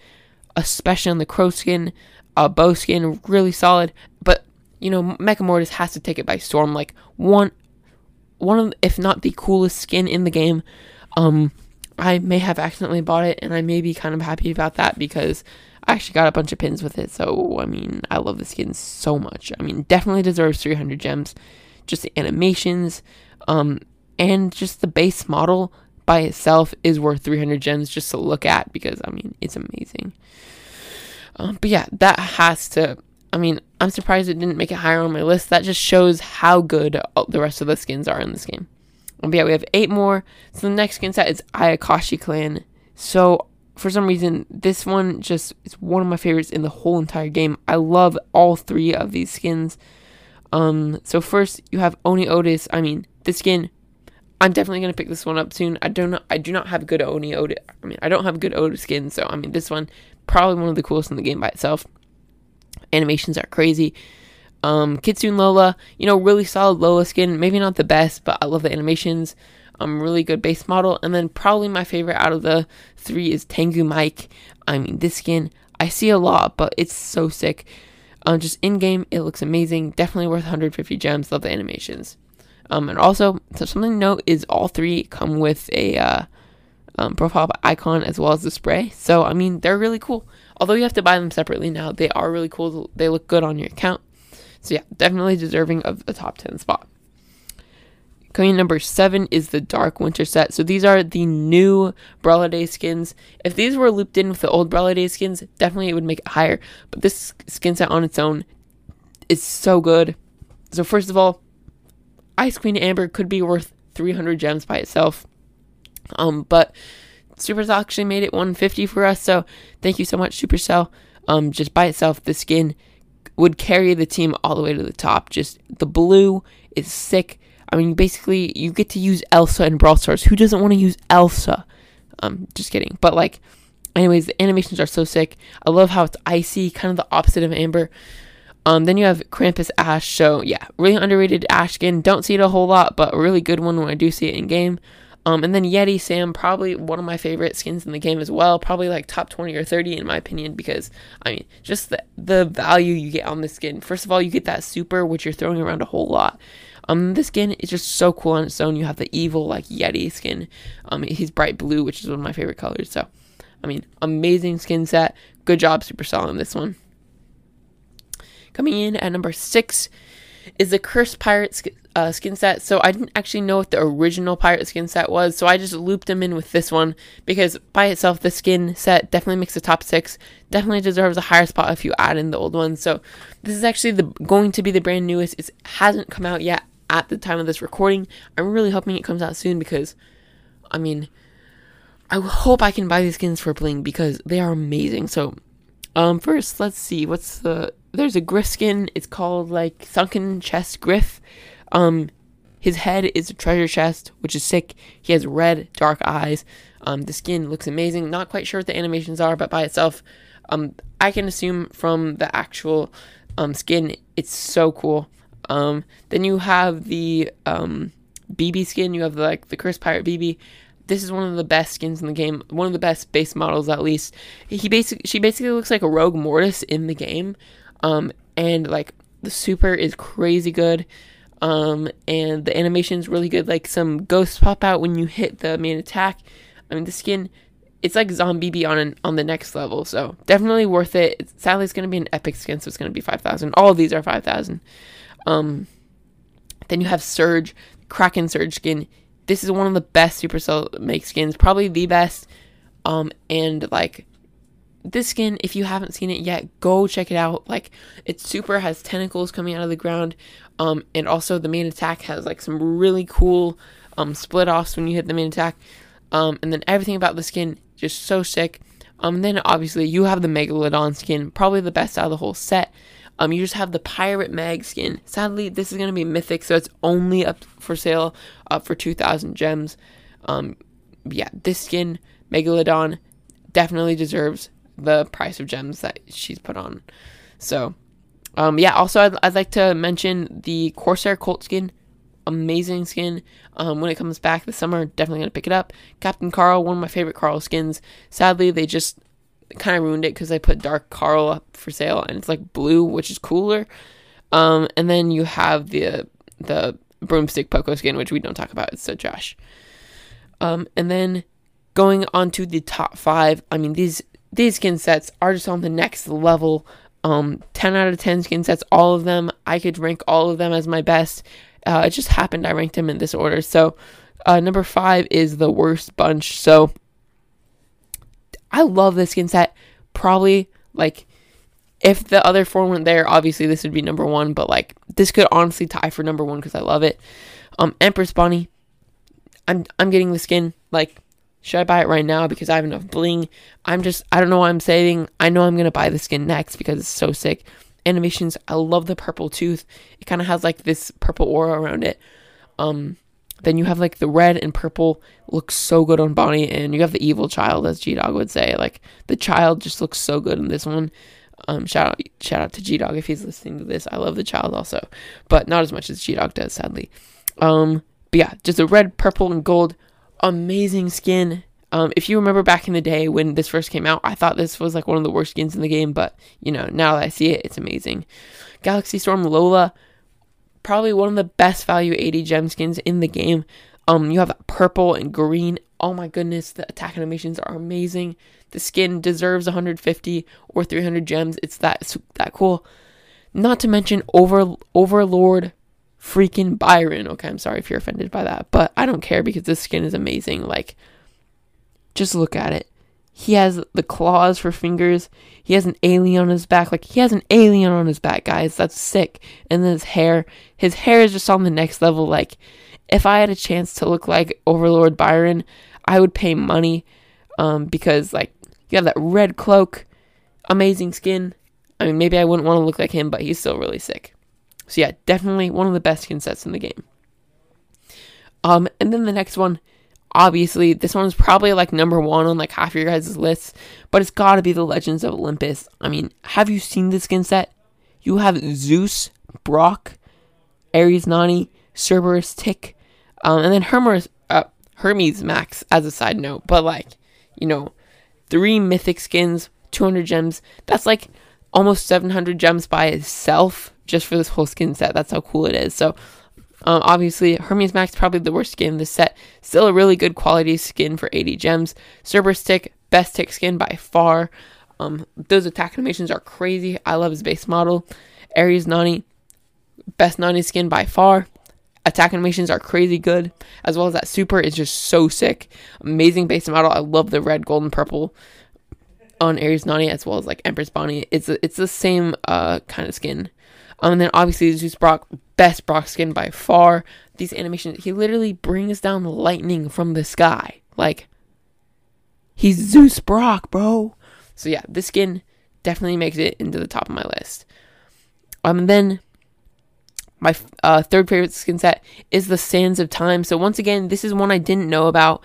especially on the Crow skin, uh, Bo skin, really solid. But you know, Mecha Mortis has to take it by storm. Like one, one of, if not the coolest skin in the game. Um, I may have accidentally bought it, and I may be kind of happy about that because I actually got a bunch of pins with it. So I mean, I love the skin so much. I mean, definitely deserves 300 gems. Just the animations, um, and just the base model by itself is worth 300 gems just to look at because I mean, it's amazing. Um, but yeah, that has to I mean, I'm surprised it didn't make it higher on my list. That just shows how good the rest of the skins are in this game. But yeah, we have eight more. So the next skin set is Ayakashi Clan. So for some reason, this one just is one of my favorites in the whole entire game. I love all three of these skins. Um, so first you have Oni Otis. I mean, this skin. I'm definitely gonna pick this one up soon. I don't. I do not have good Oni Otis. I mean, I don't have good Oda skin. So I mean, this one probably one of the coolest in the game by itself. Animations are crazy. Um, Kitsune Lola, you know, really solid Lola skin. Maybe not the best, but I love the animations. Um, really good base model. And then probably my favorite out of the three is Tengu Mike. I mean, this skin I see a lot, but it's so sick. Um, just in game, it looks amazing. Definitely worth 150 gems. Love the animations. Um, and also, so something to note is all three come with a uh, um, profile icon as well as the spray. So I mean, they're really cool. Although you have to buy them separately now, they are really cool. They look good on your account. So yeah, definitely deserving of a top 10 spot. Coming number seven is the Dark Winter set. So these are the new Brawler Day skins. If these were looped in with the old Brawler Day skins, definitely it would make it higher. But this skin set on its own is so good. So first of all, Ice Queen Amber could be worth 300 gems by itself. Um, but Supercell actually made it 150 for us, so thank you so much, Supercell. Um, just by itself, the skin would carry the team all the way to the top. Just the blue is sick. I mean, basically, you get to use Elsa in Brawl Stars. Who doesn't want to use Elsa? Um, just kidding. But like, anyways, the animations are so sick. I love how it's icy, kind of the opposite of Amber. Um, then you have Krampus Ash. So yeah, really underrated Ash skin. Don't see it a whole lot, but a really good one when I do see it in game. Um, and then Yeti Sam, probably one of my favorite skins in the game as well. Probably like top 20 or 30 in my opinion, because I mean, just the, the value you get on the skin. First of all, you get that super, which you're throwing around a whole lot. Um, this skin is just so cool on its own. You have the evil like Yeti skin. Um, he's bright blue, which is one of my favorite colors. So, I mean, amazing skin set. Good job, Supercell, on this one. Coming in at number six is the Cursed Pirate uh, skin set. So I didn't actually know what the original pirate skin set was, so I just looped them in with this one because by itself, the skin set definitely makes the top six. Definitely deserves a higher spot if you add in the old ones. So this is actually the going to be the brand newest. It hasn't come out yet at the time of this recording. I'm really hoping it comes out soon because, I mean, I hope I can buy these skins for bling because they are amazing. So, um, first let's see what's the there's a Griff skin. It's called like Sunken Chest Griff. Um, his head is a treasure chest, which is sick. He has red, dark eyes. Um, the skin looks amazing. Not quite sure what the animations are, but by itself, um, I can assume from the actual um, skin, it's so cool. Um, then you have the um, Bibi skin. You have the, like the Cursed Pirate Bibi. This is one of the best skins in the game. One of the best base models, at least. He basically, she basically looks like a Rogue Mortis in the game. Um, and like the super is crazy good. Um, and the animation is really good. Like some ghosts pop out when you hit the main attack. I mean, the skin, it's like Zombie on an, on the next level. So definitely worth it. It's, sadly, it's going to be an epic skin, so it's going to be 5,000. All of these are 5,000. Um, then you have Surge, Kraken Surge skin. This is one of the best Supercell make skins, probably the best. Um, and like this skin, if you haven't seen it yet, go check it out. Like, it's super, has tentacles coming out of the ground. Um, and also the main attack has like some really cool um split offs when you hit the main attack. Um, and then everything about the skin just so sick. Um, then obviously you have the Megalodon skin, probably the best out of the whole set. Um, you just have the Pirate Meg skin. Sadly, this is gonna be mythic, so it's only up for sale, up for two thousand gems. Um, yeah, this skin, Megalodon, definitely deserves the price of gems that she's put on. So, um, yeah. Also, I'd, I'd like to mention the Corsair Colt skin. Amazing skin. Um, when it comes back this summer, definitely gonna pick it up. Captain Carl, one of my favorite Carl skins. Sadly, they just kind of ruined it because they put Dark Carl up for sale, and it's like blue, which is cooler. Um, and then you have the the broomstick Poco skin, which we don't talk about. It's so trash. Um, and then going on to the top five. I mean, these these skin sets are just on the next level. Um, 10 out of 10 skin sets, all of them. I could rank all of them as my best. Uh, it just happened I ranked them in this order. So, uh, number five is the worst bunch. So, I love this skin set. Probably like if the other four weren't there, obviously this would be number one. But like this could honestly tie for number one because I love it. Um, Empress Bonnie. I'm I'm getting the skin like should I buy it right now because I have enough bling? I'm just, I don't know what I'm saving. I know I'm going to buy the skin next because it's so sick. Animations, I love the purple tooth. It kind of has like this purple aura around it. Um, then you have like the red and purple looks so good on Bonnie, and you have the evil child, as G Dog would say. Like the child just looks so good in this one. Um, shout out, shout out to G Dog if he's listening to this. I love the child also, but not as much as G Dog does, sadly. Um, but yeah, just a red, purple, and gold amazing skin. Um, if you remember back in the day when this first came out, I thought this was like one of the worst skins in the game, but you know, now that I see it, it's amazing. Galaxy Storm Lola, probably one of the best value 80 gem skins in the game. Um, you have purple and green. Oh my goodness, the attack animations are amazing. The skin deserves 150 or 300 gems. It's that that cool. Not to mention Over Overlord freaking Byron. Okay, I'm sorry if you're offended by that, but I don't care because this skin is amazing. Like, just look at it. He has the claws for fingers. He has an alien on his back. Like, he has an alien on his back, guys. That's sick. And then his hair. His hair is just on the next level. Like, if I had a chance to look like Overlord Byron, I would pay money. um, because like you have that red cloak, amazing skin. I mean, maybe I wouldn't want to look like him, but he's still really sick. So yeah, definitely one of the best skin sets in the game. Um, and then the next one, obviously, this one's probably like number one on like half of your guys' lists, but it's got to be the Legends of Olympus. I mean, have you seen the skin set? You have Zeus, Brock, Ares Nani, Cerberus Tick, um, and then Hermes, uh, Hermes Max as a side note. But like, you know, three mythic skins, 200 gems. That's like almost 700 gems by itself just for this whole skin set. That's how cool it is. So, um, obviously, Hermes Max probably the worst skin in this set. Still a really good quality skin for 80 gems. Cerberus Tick, best tick skin by far. Um, those attack animations are crazy. I love his base model. Ares Nani, best Nani skin by far. Attack animations are crazy good, as well as that super is just so sick. Amazing base model. I love the red, gold, and purple on Ares Nani as well as like Empress Bonnie. It's a, it's the same uh kind of skin. Um, and then obviously Zeus Brock, best Brock skin by far. These animations, he literally brings down lightning from the sky. Like he's Zeus Brock, bro. So yeah, this skin definitely makes it into the top of my list. Um, and then my uh, third favorite skin set is the Sands of Time. So once again, this is one I didn't know about,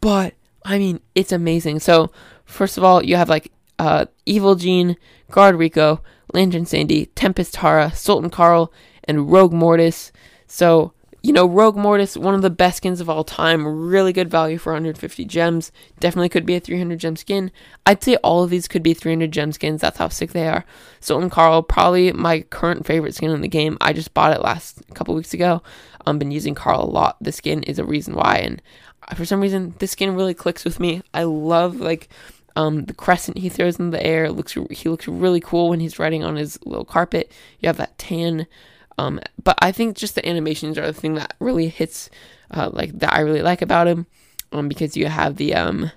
but I mean, it's amazing. So first of all, you have like uh, Evil Gene, Guard Rico, Lantern Sandy, Tempest Tara, Sultan Carl, and Rogue Mortis. So you know, Rogue Mortis, one of the best skins of all time, really good value for 150 gems. Definitely could be a 300 gem skin. I'd say all of these could be 300 gem skins. That's how sick they are. Sultan Carl, probably my current favorite skin in the game. I just bought it last couple weeks ago. I've been using Carl a lot. This skin is a reason why, and uh, for some reason, this skin really clicks with me. I love like um, the crescent he throws in the air. Looks he looks really cool when he's riding on his little carpet. You have that tan um, but I think just the animations are the thing that really hits, uh, like that I really like about him, um, because you have the um,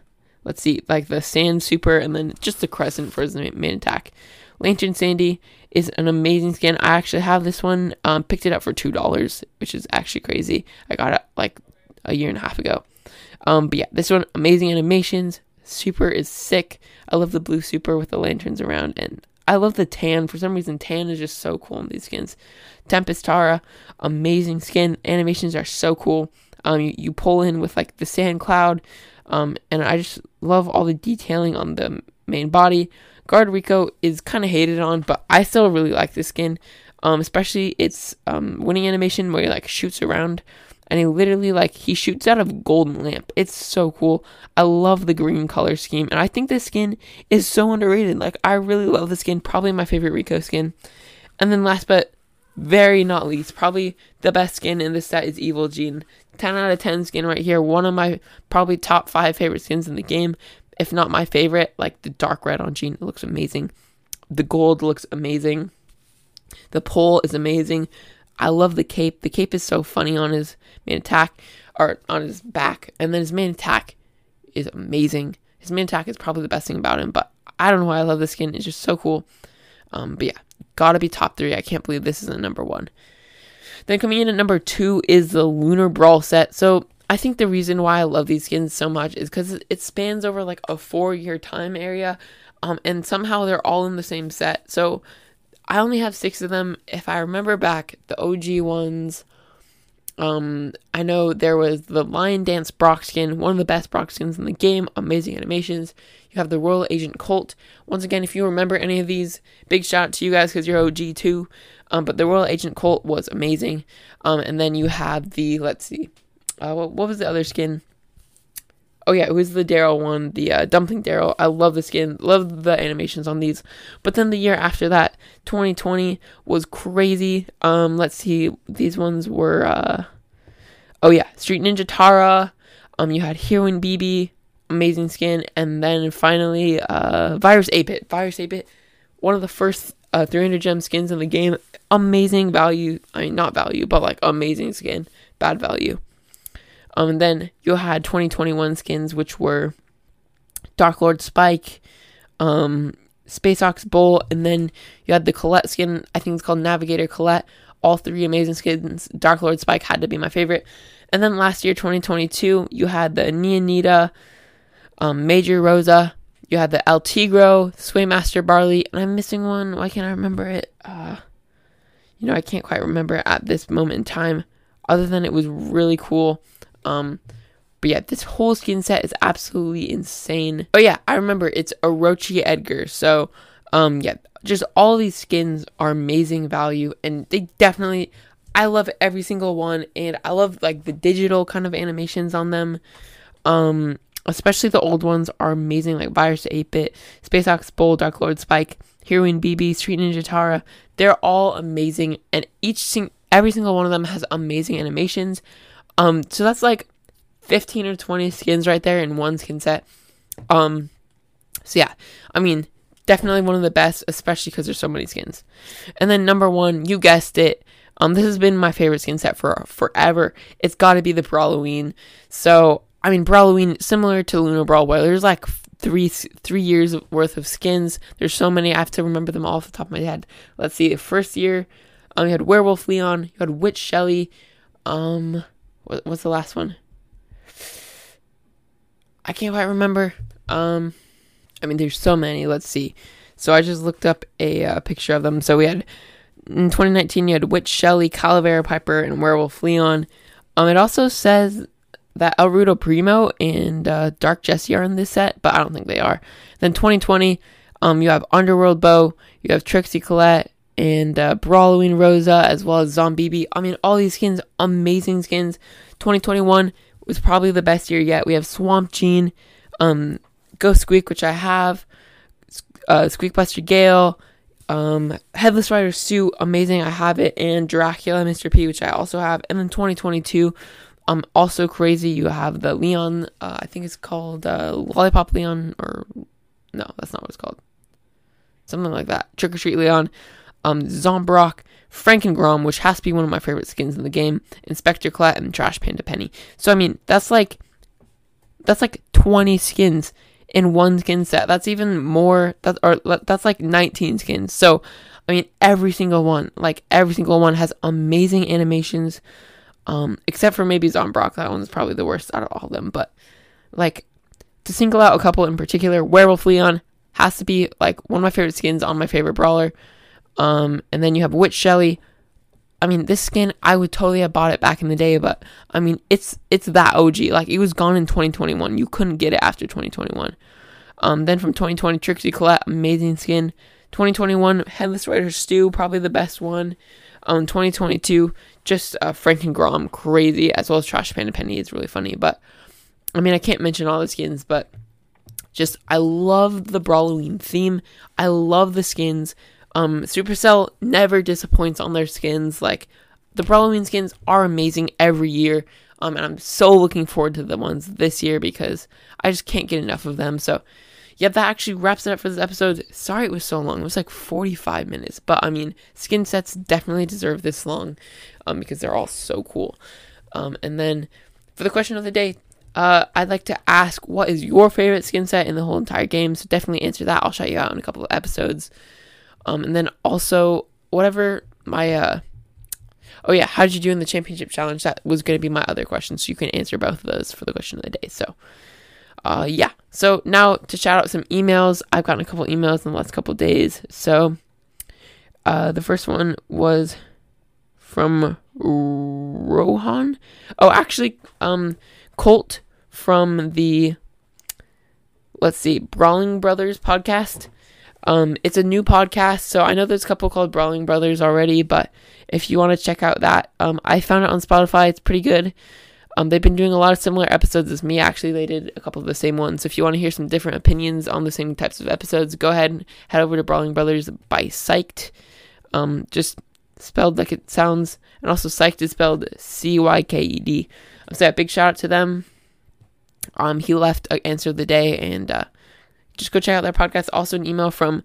let's see, like the sand super, and then just the crescent for his main attack. Lantern Sandy is an amazing skin. I actually have this one. Um, picked it up for two dollars, which is actually crazy. I got it like a year and a half ago. Um, but yeah, this one amazing animations. Super is sick. I love the blue super with the lanterns around, and I love the tan. For some reason, tan is just so cool in these skins. Tempest Tara, amazing skin. Animations are so cool. Um, you, you pull in with like the sand cloud, um, and I just love all the detailing on the main body. Guard Rico is kind of hated on, but I still really like this skin. Um, especially its um, winning animation where he like shoots around and he literally like he shoots out of golden lamp. It's so cool. I love the green color scheme, and I think this skin is so underrated. Like I really love the skin. Probably my favorite Rico skin. And then last but very not least, probably the best skin in this set is Evil Gene. 10 out of 10 skin right here. One of my probably top five favorite skins in the game, if not my favorite. Like the dark red on Gene, looks amazing. The gold looks amazing. The pole is amazing. I love the cape. The cape is so funny on his main attack or on his back, and then his main attack is amazing. His main attack is probably the best thing about him, but I don't know why I love this skin. It's just so cool. Um, but yeah, gotta be top three. I can't believe this isn't number one. Then coming in at number two is the Lunar Brawl set. So I think the reason why I love these skins so much is because it spans over like a four year time area, um, and somehow they're all in the same set. So I only have six of them. If I remember back, the OG ones, um, I know there was the Lion Dance Brock skin, one of the best Brock skins in the game, amazing animations. You have the Royal Agent Colt. Once again, if you remember any of these, big shout out to you guys because you're OG too. Um, but the Royal Agent Colt was amazing. Um, and then you have the, let's see, uh, what, what was the other skin? Oh yeah, it was the Darryl one, the uh, Dumpling Darryl. I love the skin, love the animations on these. But then the year after that, 2020 was crazy. Um, let's see, these ones were. Uh, oh yeah, Street Ninja Tara. Um, you had Heroine Bibi, amazing skin, and then finally, uh, Virus 8-Bit. Virus 8-Bit, one of the first uh, 300 gem skins in the game. Amazing value. I mean, not value, but like amazing skin. Bad value. Um, and then you had 2021 skins, which were Dark Lord Spike, um, Space Ox Bull, and then you had the Colette skin. I think it's called Navigator Colette. All three amazing skins. Dark Lord Spike had to be my favorite. And then last year, 2022, you had the Nyanita, um, Major Rosa. You had the El Tigro, Swaymaster Barley, and I'm missing one. Why can't I remember it? Uh, you know, I can't quite remember at this moment in time. Other than it was really cool. Um, but yeah, this whole skin set is absolutely insane. Oh yeah, I remember it's Orochi Edgar. So, um, yeah, just all these skins are amazing value, and they definitely. I love every single one, and I love like the digital kind of animations on them. Um, especially the old ones are amazing, like Virus 8 Bit, Space Ox Bull, Dark Lord Spike, Heroine Bibi, Street Ninja Tara. They're all amazing, and each sing- every single one of them has amazing animations. Um, so that's like 15 or 20 skins right there in one skin set. Um, so yeah, I mean, definitely one of the best, especially because there's so many skins. And then number one, you guessed it. Um, this has been my favorite skin set for forever. It's got to be the Brawloween. So I mean, Brawloween, similar to Lunar Brawl, where there's like three three years worth of skins. There's so many, I have to remember them all off the top of my head. Let's see, the first year, um, you had Werewolf Leon, you had Witch Shelly, um, what, what's the last one? I can't quite remember. Um, I mean, there's so many. Let's see. So I just looked up a uh, picture of them. So we had in 2019, you had Witch Shelly, Calavera Piper, and Werewolf Leon. Um, it also says that El Rudo Primo and uh, Dark Jesse are in this set, but I don't think they are. Then 2020, um, you have Underworld Bo, you have Trixie Colette, and uh, Brawloween Rosa, as well as Zombie. I mean, all these skins, amazing skins. 2021 was probably the best year yet. We have Swamp Gene, um, Ghost Squeak, which I have, uh, Squeak Buster Gale, um, Headless Rider Stu, amazing, I have it, and Dracula Mr. P, which I also have. And then 2022, um, also crazy. You have the Leon. Uh, I think it's called uh, Lollipop Leon, or no, that's not what it's called. Something like that. Trick or Treat Leon. Um, Zombrock, Frankengrom, which has to be one of my favorite skins in the game. Inspector Colette and Trash Panda Penny. So I mean, that's like that's like 20 skins in one skin set. That's even more. That's or that's like 19 skins. So I mean, every single one, like every single one, has amazing animations. Um, except for maybe Zombrock. That one's probably the worst out of all of them. But like to single out a couple in particular, Werewolf Leon has to be like one of my favorite skins on my favorite brawler. Um, and then you have Witch Shelly. I mean, this skin I would totally have bought it back in the day, but I mean, it's it's that OG. Like it was gone in 2021. You couldn't get it after 2021. Um, then from 2020, Trixie Colette, amazing skin. 2021, Headless Rider Stu, probably the best one. Um, 2022, just uh, Frankengrom, crazy, as well as Trash Panda Penny is really funny. But I mean, I can't mention all the skins, but just I love the Brawloween theme. I love the skins. Um, Supercell never disappoints on their skins. Like the Brawloween skins are amazing every year. Um, and I'm so looking forward to the ones this year because I just can't get enough of them. So yeah, that actually wraps it up for this episode. Sorry it was so long. It was like 45 minutes. But I mean, skin sets definitely deserve this long um, because they're all so cool. Um, and then for the question of the day, uh, I'd like to ask what is your favorite skin set in the whole entire game? So definitely answer that. I'll shout you out in a couple of episodes. Um, and then also, whatever my. Uh, oh, yeah, how did you do in the championship challenge? That was going to be my other question. So you can answer both of those for the question of the day. So uh, yeah. So now to shout out some emails. I've gotten a couple emails in the last couple days. So uh, the first one was from Rohan. Oh, actually, um, Colt from the let's see, Brawling Brothers podcast. Um, it's a new podcast, so I know there's a couple called Brawling Brothers already, but if you want to check out that, um, I found it on Spotify. It's pretty good. Um, they've been doing a lot of similar episodes as me. Actually, they did a couple of the same ones. So if you want to hear some different opinions on the same types of episodes, go ahead and head over to Brawling Brothers by Psyched. Um, just spelled like it sounds, and also Psyched is spelled C Y K E D. So yeah, big shout out to them. Um, he left an answer of the day, and uh, just go check out their podcast. Also, an email from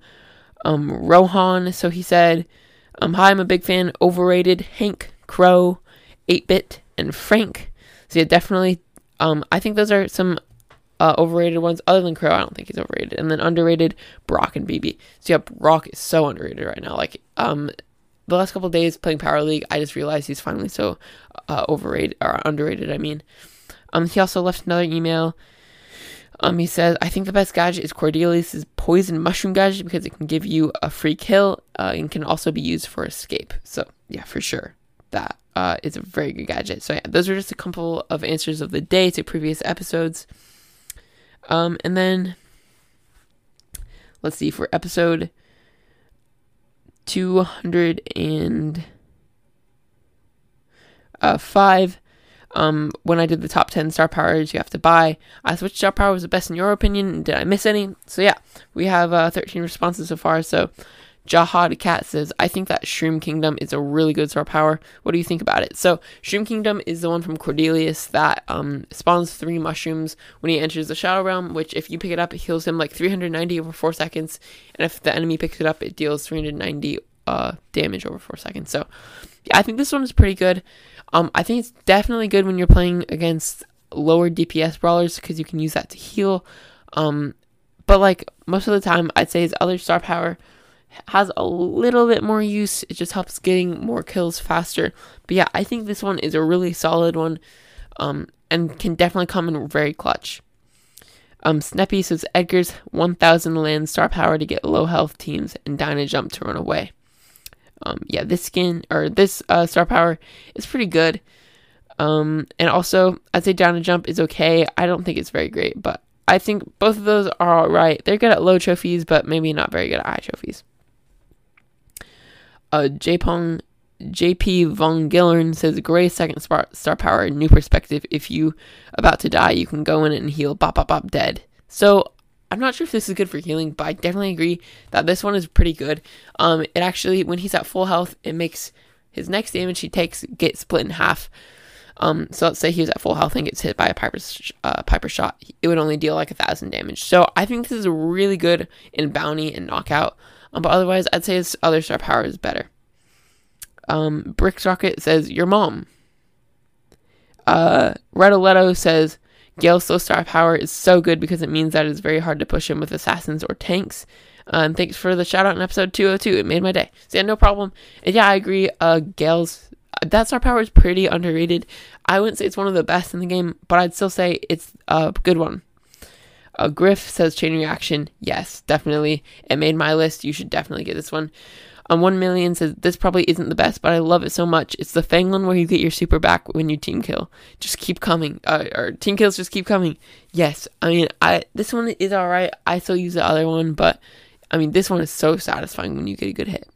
um Rohan. So he said, um, "Hi, I'm a big fan. Overrated Hank Crow, 8-bit, and Frank." So yeah, definitely. Um, I think those are some uh, overrated ones. Other than Crow, I don't think he's overrated. And then underrated, Brock and Bibi. So yeah, Brock is so underrated right now. Like um, the last couple days playing Power League, I just realized he's finally so uh, overrated or underrated. I mean, um, he also left another email. Um, he says, I think the best gadget is Cordelius' poison mushroom gadget because it can give you a free kill uh, and can also be used for escape. So, yeah, for sure. That uh, is a very good gadget. So, yeah, those are just a couple of answers of the day to previous episodes. Um, and then, let's see, for episode 205, uh, um, when I did the top 10 star powers you have to buy, I which star power was the best in your opinion. Did I miss any? So, yeah, we have uh, 13 responses so far. So, Jahad Cat says, I think that Shroom Kingdom is a really good star power. What do you think about it? So, Shroom Kingdom is the one from Cordelius that um, spawns three mushrooms when he enters the Shadow Realm, which, if you pick it up, it heals him like 390 over four seconds. And if the enemy picks it up, it deals 390 uh, damage over four seconds. So, yeah, I think this one is pretty good. Um, I think it's definitely good when you're playing against lower DPS brawlers because you can use that to heal. Um, but like most of the time, I'd say his other star power has a little bit more use. It just helps getting more kills faster. But yeah, I think this one is a really solid one, um, and can definitely come in very clutch. Um, Sneppy says Edgar's 1000 land star power to get low health teams and Dyna Jump to run away. Um, yeah, this skin or this uh, star power is pretty good. Um, and also, I'd say down and Jump is okay. I don't think it's very great, but I think both of those are alright. They're good at low trophies, but maybe not very good at high trophies. Uh, J-Pong, JP Von Gillern says, Great second star, star power, new perspective. If you about to die, you can go in and heal, bop, bop, bop, dead. So I'm not sure if this is good for healing, but I definitely agree that this one is pretty good. Um, it actually, when he's at full health, it makes his next damage he takes get split in half. Um, so let's say he was at full health and gets hit by a Piper uh, Piper shot, it would only deal like a thousand damage. So I think this is really good in bounty and knockout. Um, but otherwise, I'd say his other star power is better. Um, Bricks Rocket says your mom. Uh, Redoletto says Gale's slow star power is so good because it means that it's very hard to push him with assassins or tanks. And thanks for the shout out in episode 202. It made my day. So yeah, no problem. And yeah, I agree. Uh, Gale's that star power is pretty underrated. I wouldn't say it's one of the best in the game, but I'd still say it's a good one. Uh, Griff says chain reaction. Yes, definitely. It made my list. You should definitely get this one. Um, 1 million says, This probably isn't the best, but I love it so much. It's the Fang one where you get your super back when you team kill. Just keep coming. Uh, or team kills just keep coming. Yes, I mean, I this one is alright. I still use the other one, but I mean, this one is so satisfying when you get a good hit.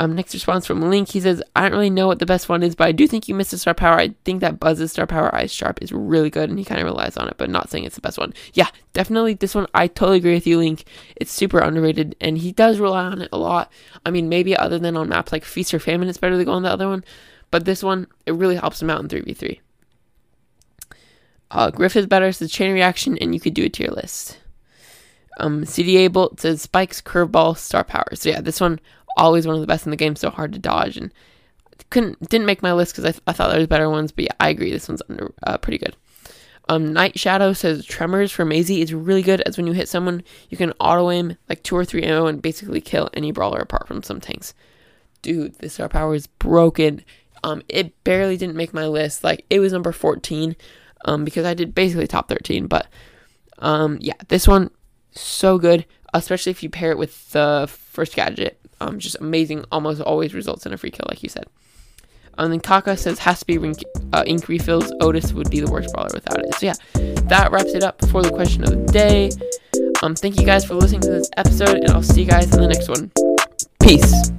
Um, next response from Link. He says, I don't really know what the best one is, but I do think you missed a star power. I think that Buzz's star power Eyes Sharp is really good, and he kind of relies on it, but not saying it's the best one. Yeah, definitely this one. I totally agree with you, Link. It's super underrated, and he does rely on it a lot. I mean, maybe other than on maps like Feast or Famine, it's better to go on the other one, but this one, it really helps him out in 3v3. Uh, Griff is better, so chain reaction, and you could do a tier list. Um, CDA Bolt says Spikes, Curveball, Star Power. So yeah, this one always one of the best in the game, so hard to dodge, and couldn't didn't make my list because I, th- I thought there was better ones, but yeah, I agree this one's under uh, pretty good. Um, Night Shadow says Tremors for Maisie is really good as when you hit someone, you can auto aim like two or three ammo and basically kill any brawler apart from some tanks. Dude, this star power is broken. Um, it barely didn't make my list. Like it was number 14, um, because I did basically top 13. But um, yeah, this one so good, especially if you pair it with the first gadget um, just amazing, almost always results in a free kill, like you said. And then Kaka says has to be rink- uh, ink refills. Otis would be the worst brawler without it. So yeah, that wraps it up for the question of the day. Um, thank you guys for listening to this episode, and I'll see you guys in the next one. Peace.